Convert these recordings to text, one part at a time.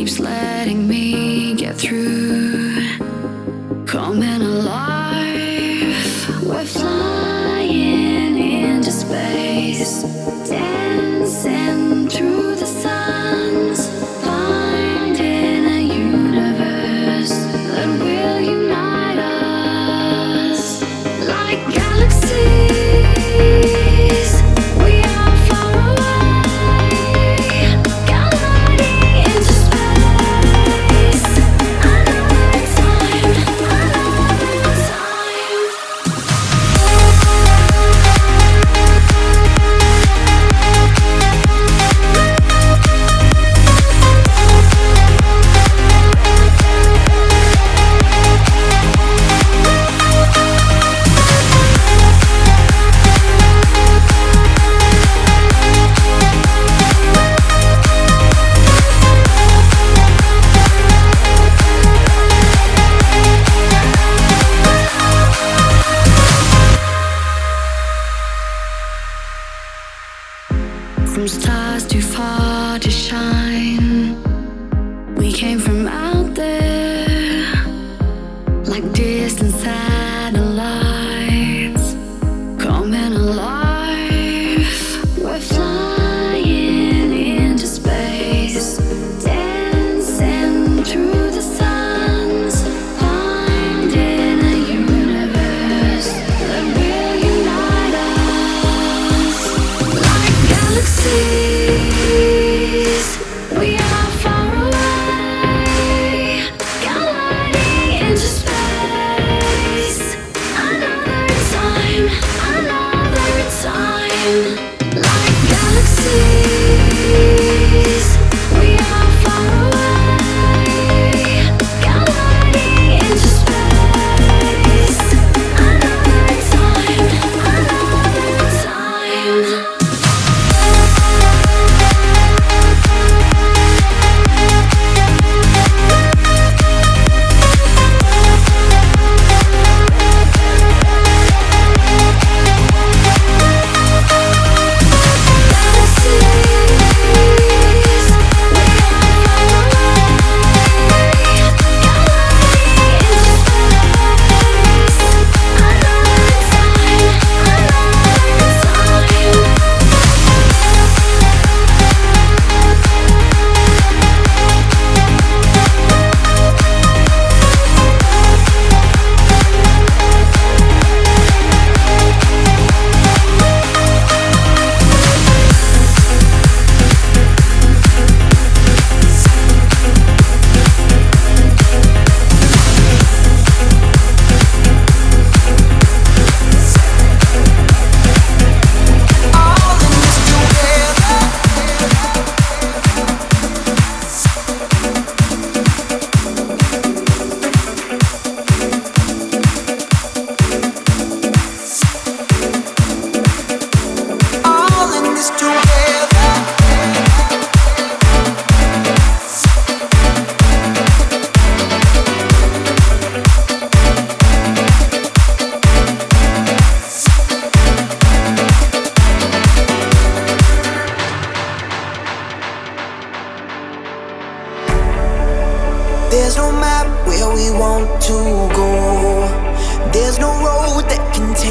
keeps laughing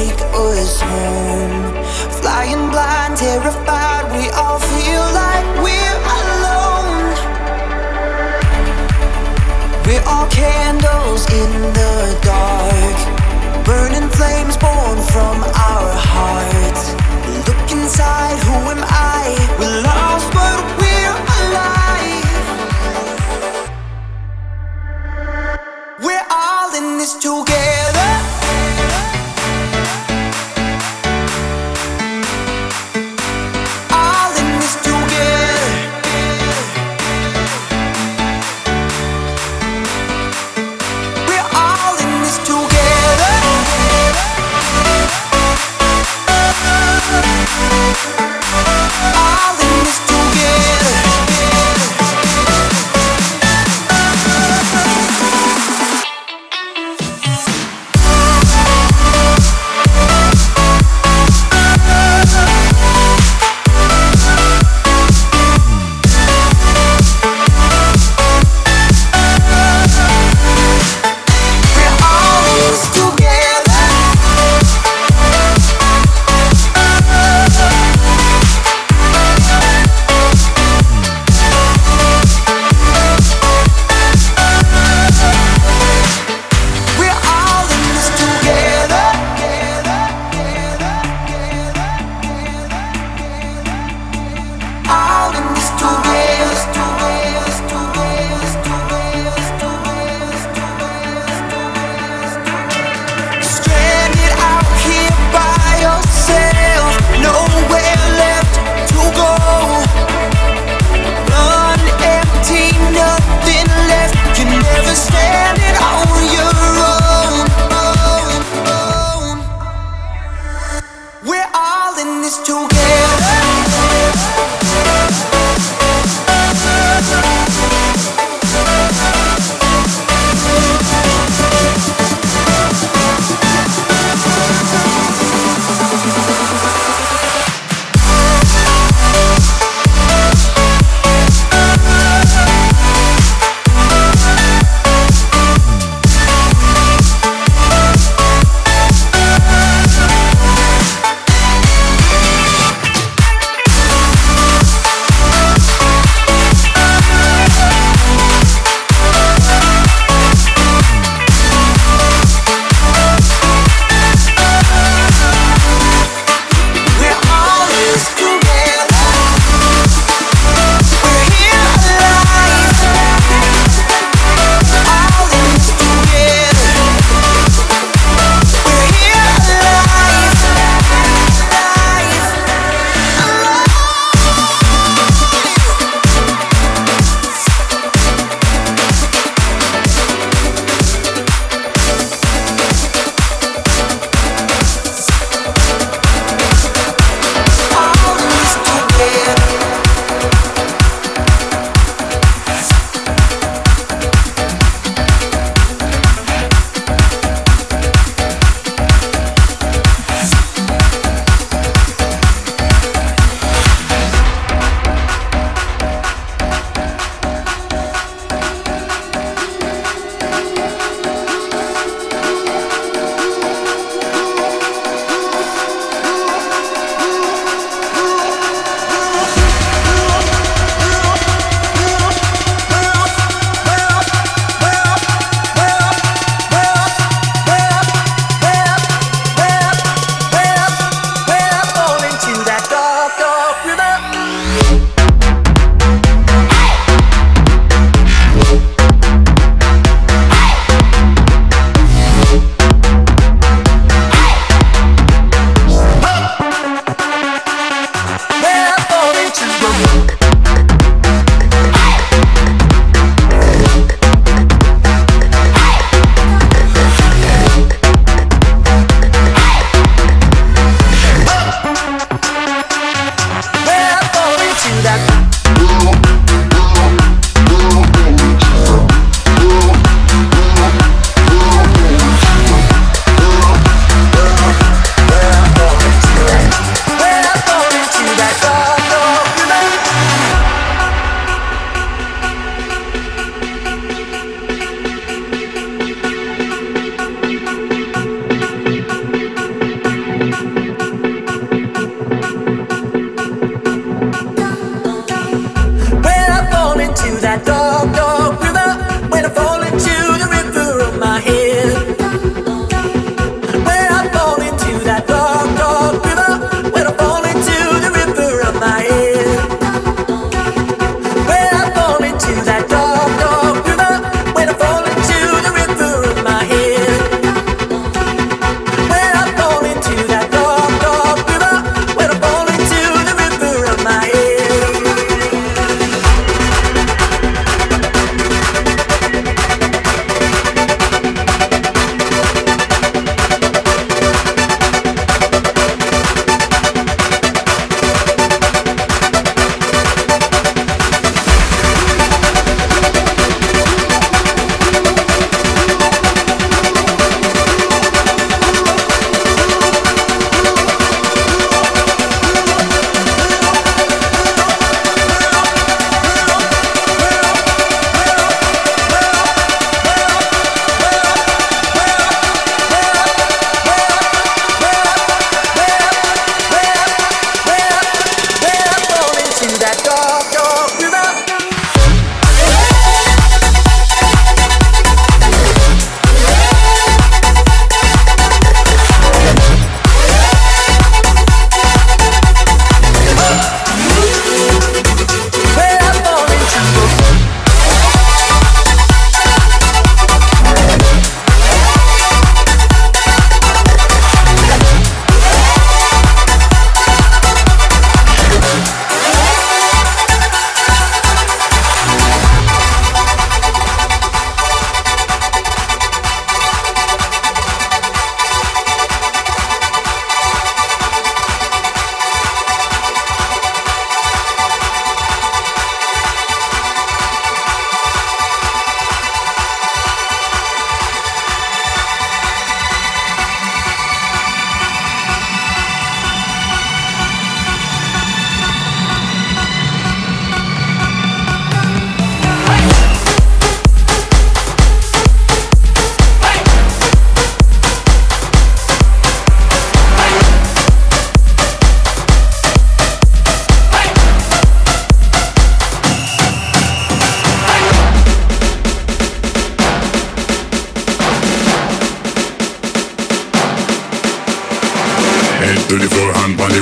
take us home. Flying blind, terrified, we all feel like we're alone. We're all candles in the dark, burning flames born from our hearts. Look inside, who am I? We're lost, but we're alive. We're all in this together.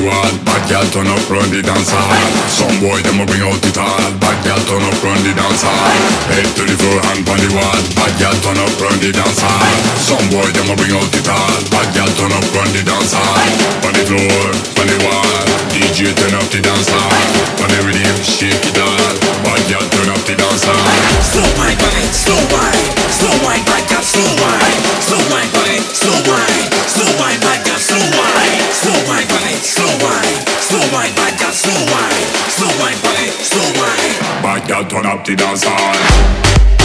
hard Bad girl turn up run the dance hall. Some boy them a bring out it all. Bad girl turn up run the dance hall. Head to the floor hand on the wall. Bad girl turn up run the dance hall. Some boy them a bring out it all. Bad girl turn up run the dance hall. On the floor, on the wall. DJ turn up the dance hall. On the rhythm shake it all. Bad girl turn up the dance hall. Slow wine, wine, slow wine Slow wine, bad girl, slow wine Slow wine, wine, slow wine Slow wine, wine for slow wine, slow wine, bad girl, slow wine, slow wine for slow wine. Bad girl, turn up the dancehall.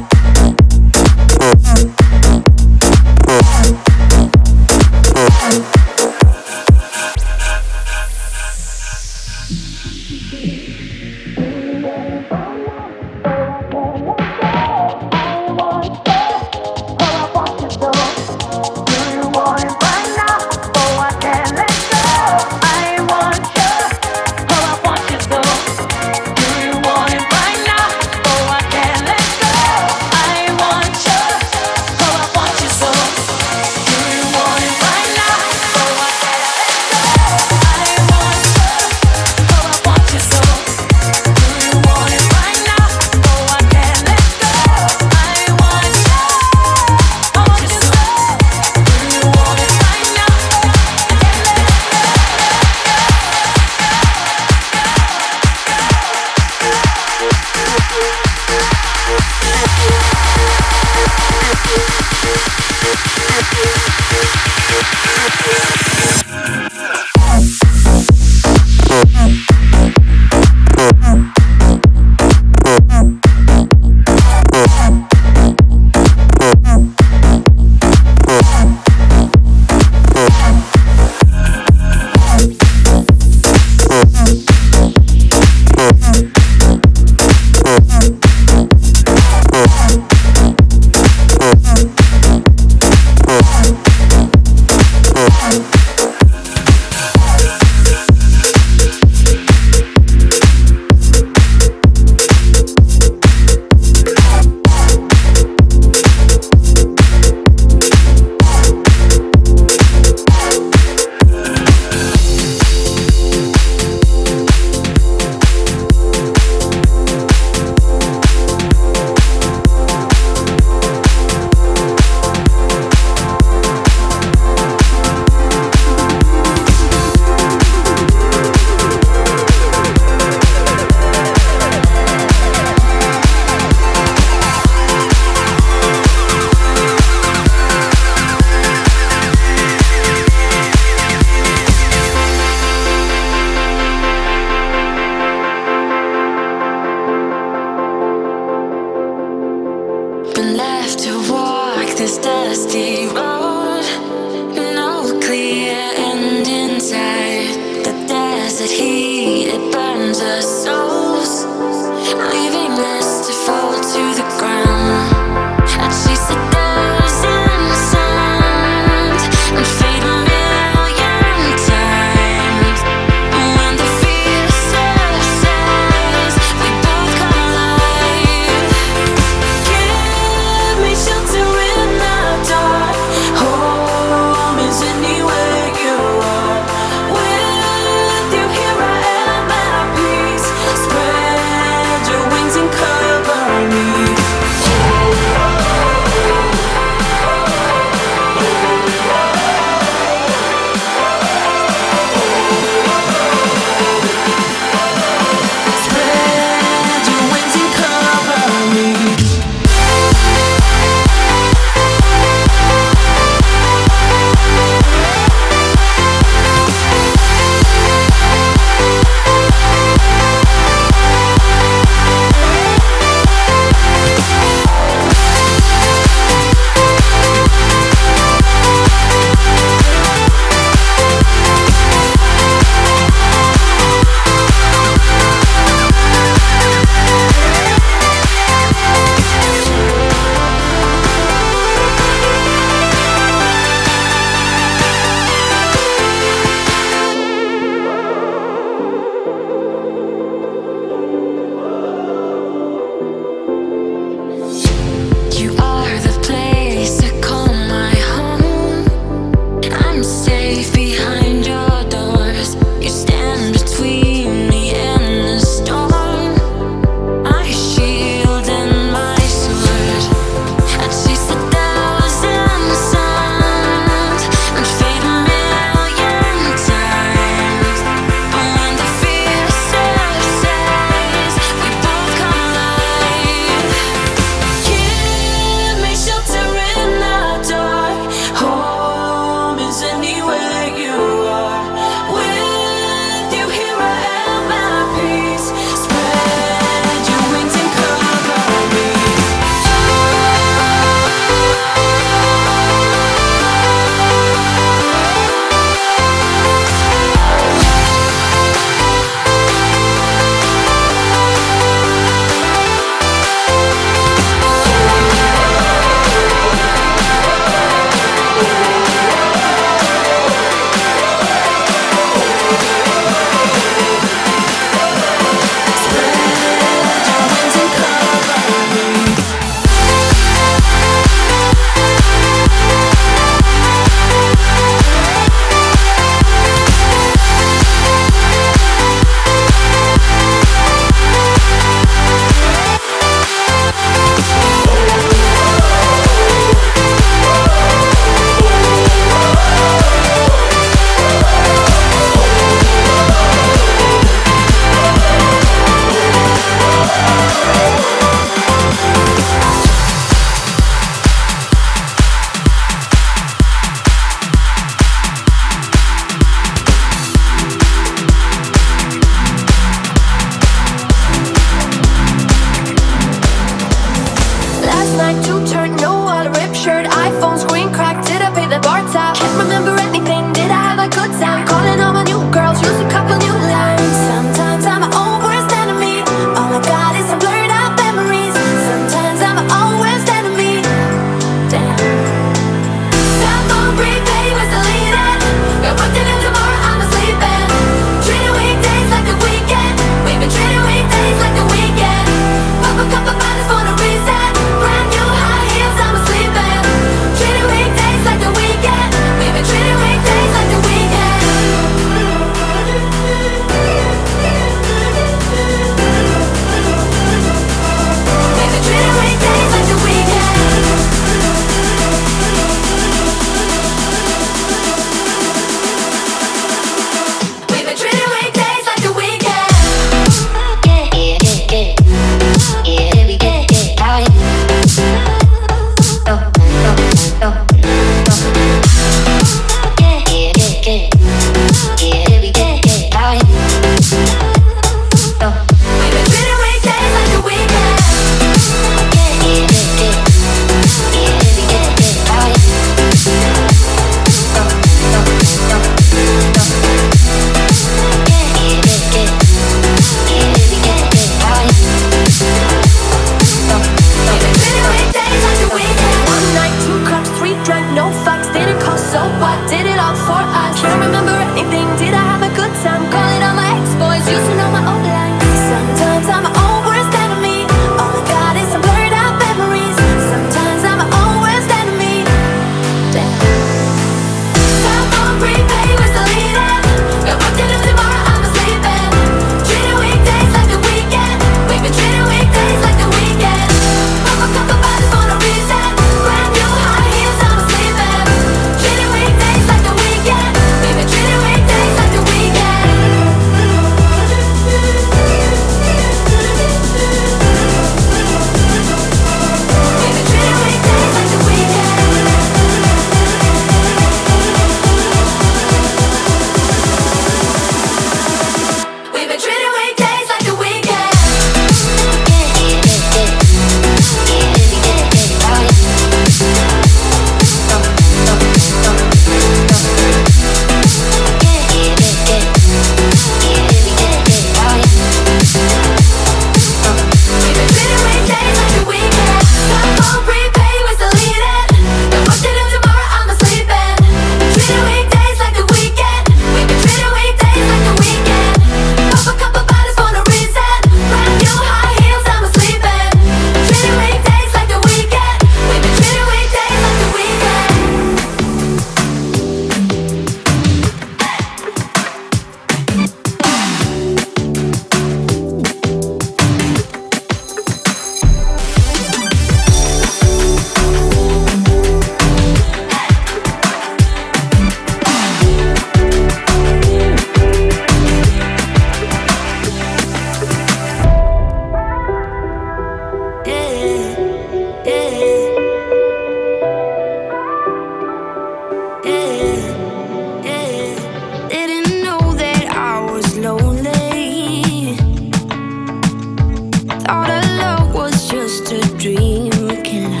just a dream killer.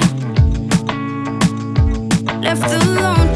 Left alone.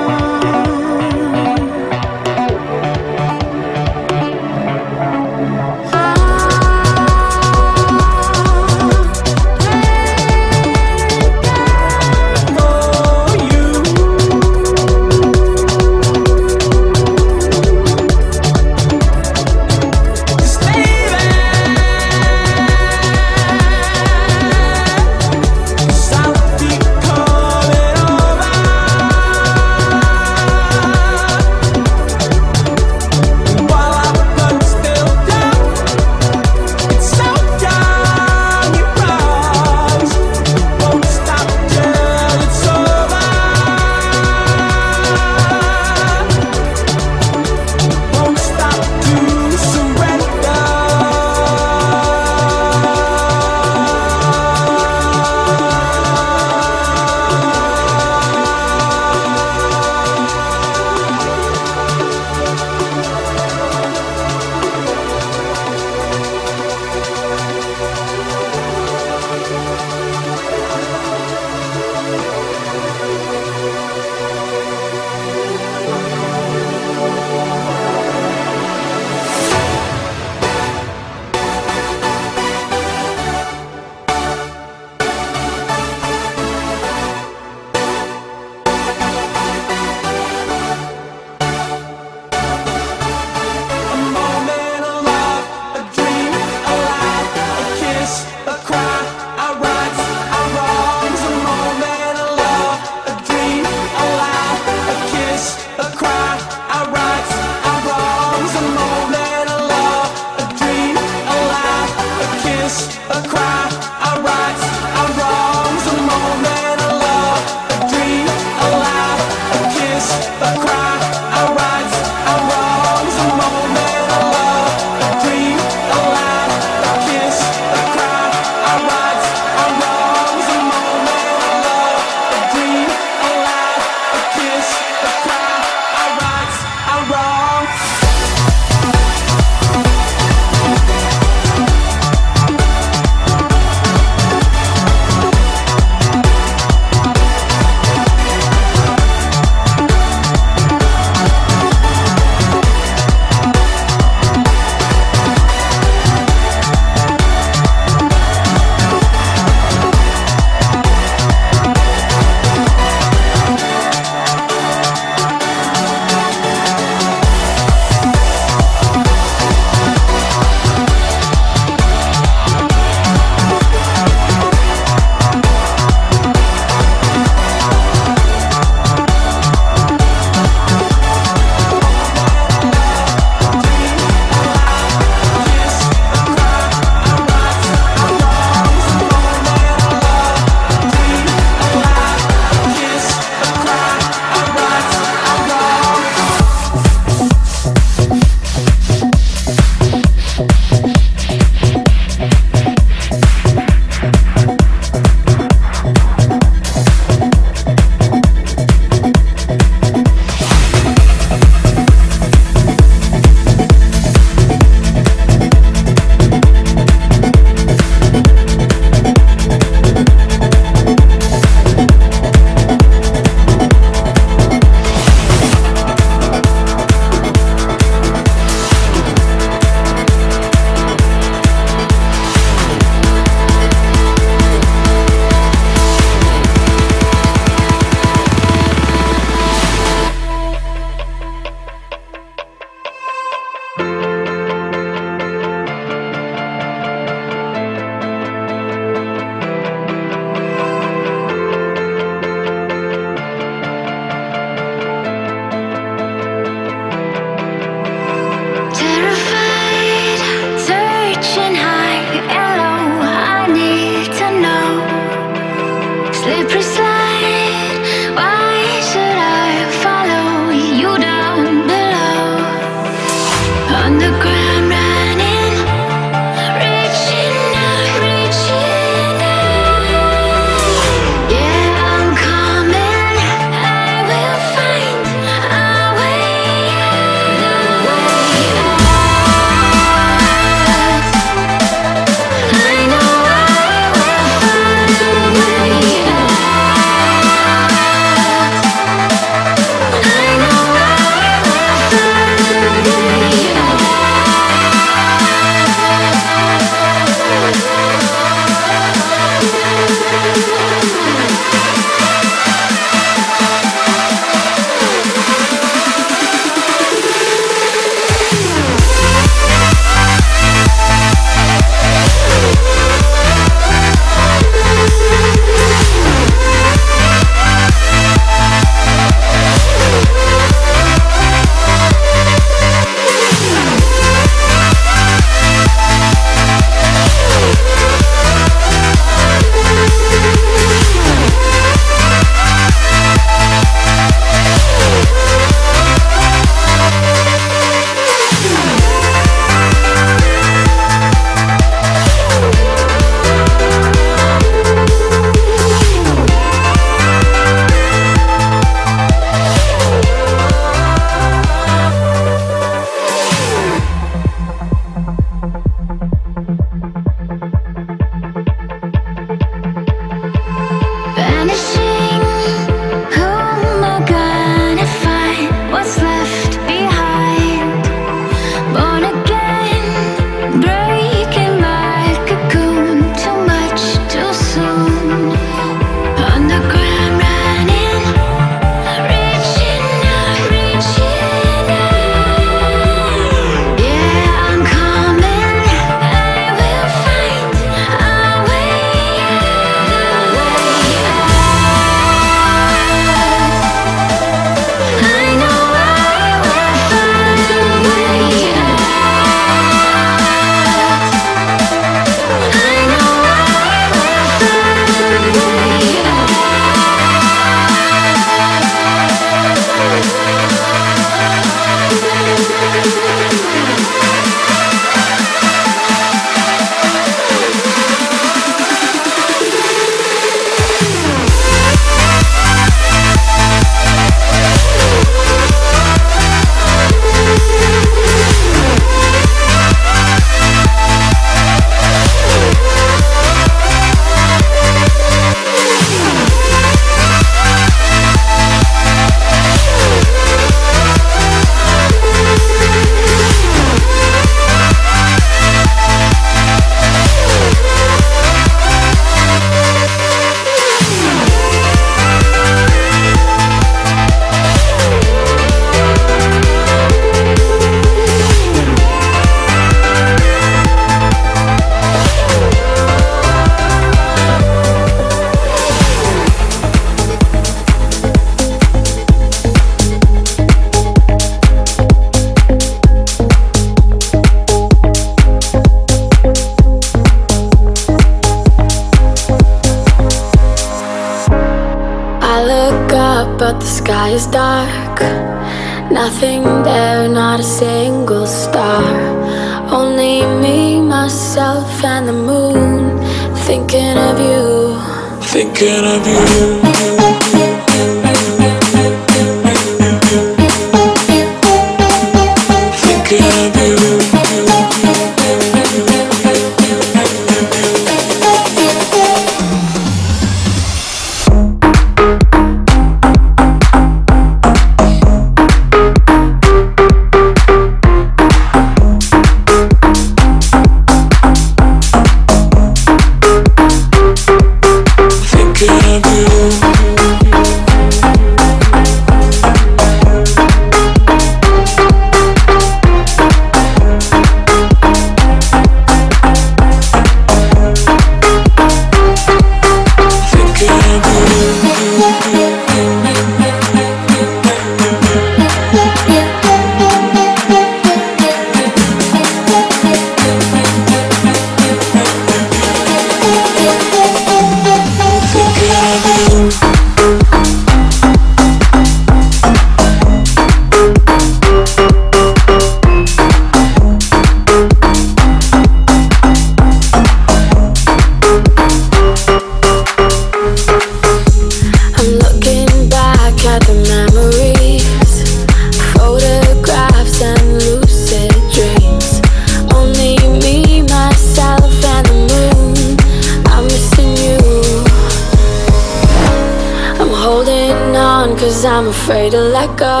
Cause I'm afraid to let go.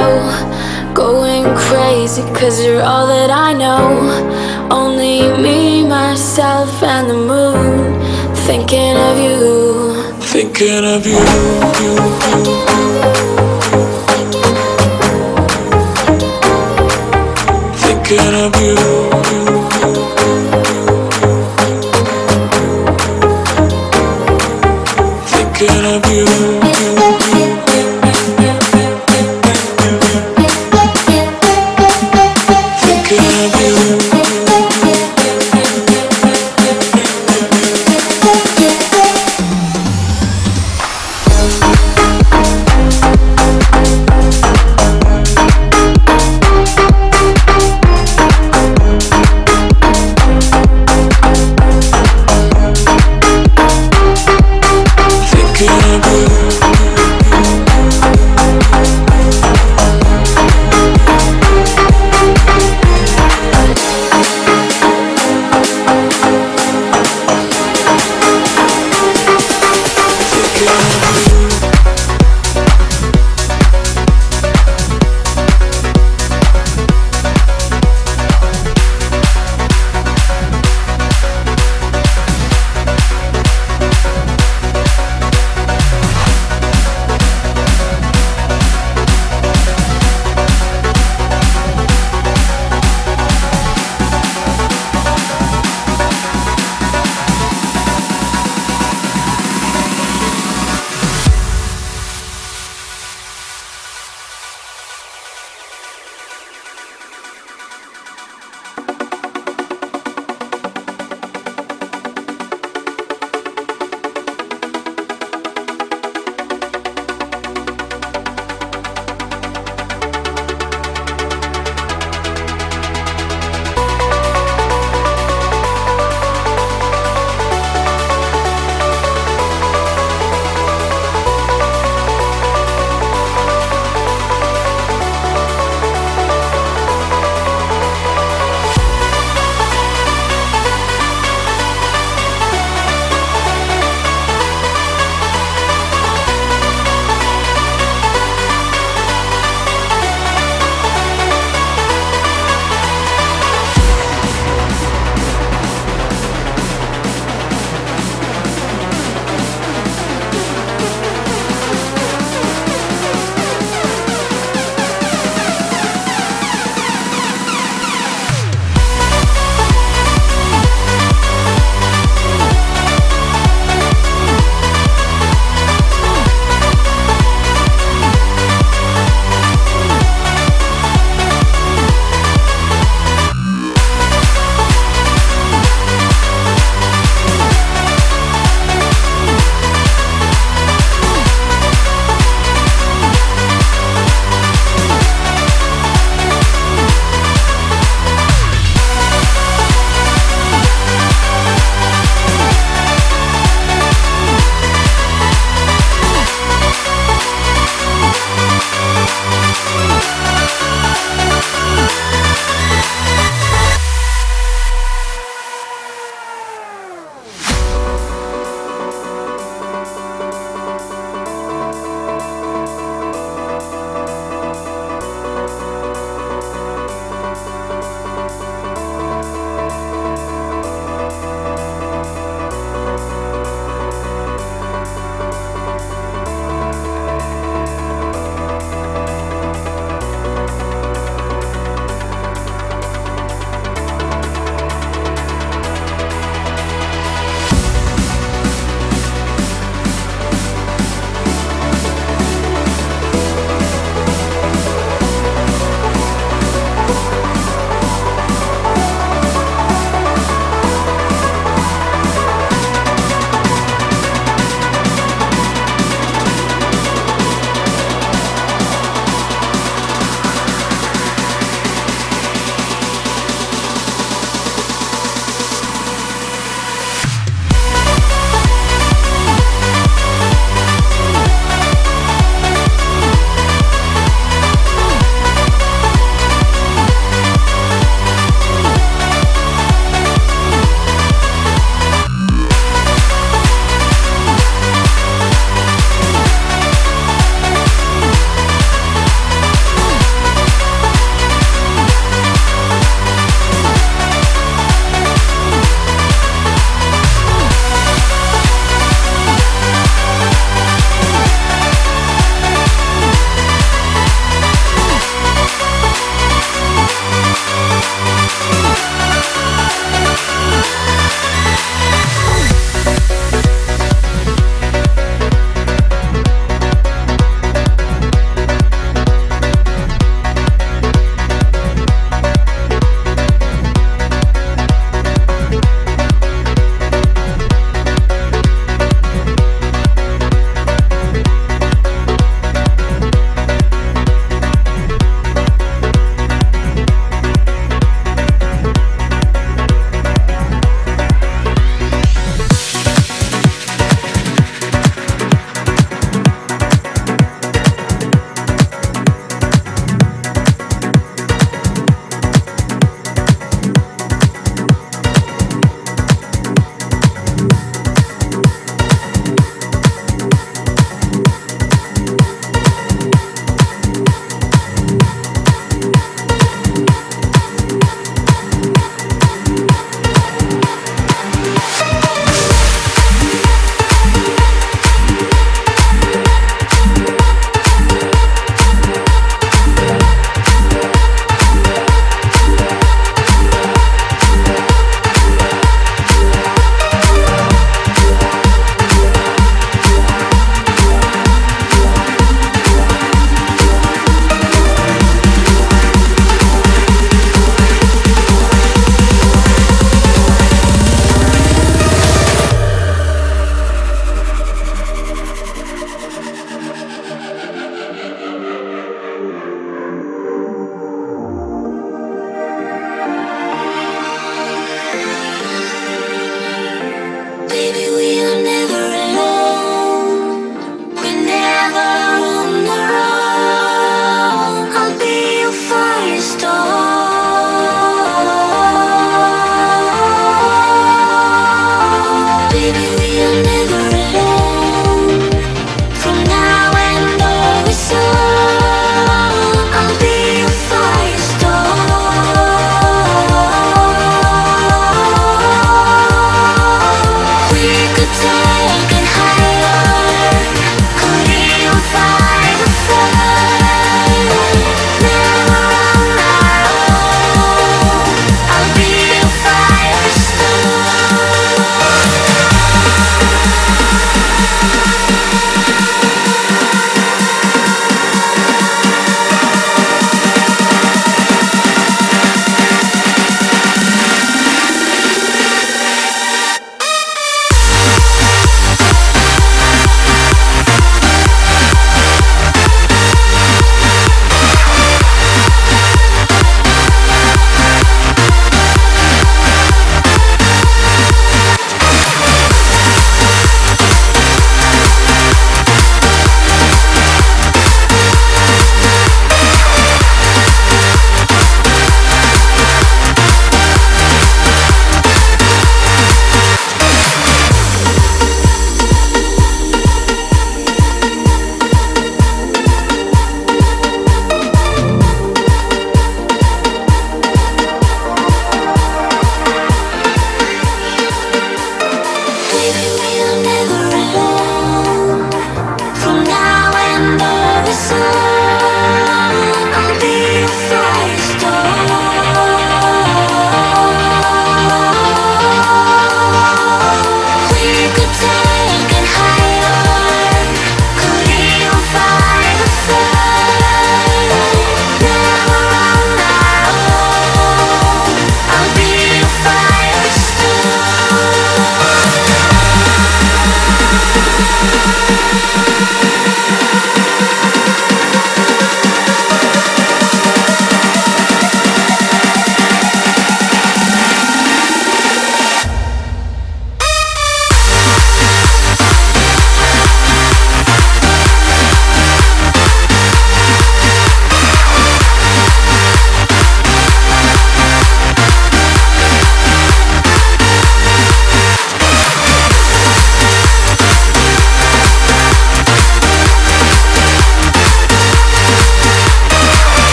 Going crazy cause you're all that I know. Only me, myself, and the moon. Thinking of you. Thinking of you. Thinking of you.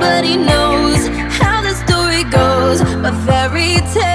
Everybody knows how the story goes, but fairy tales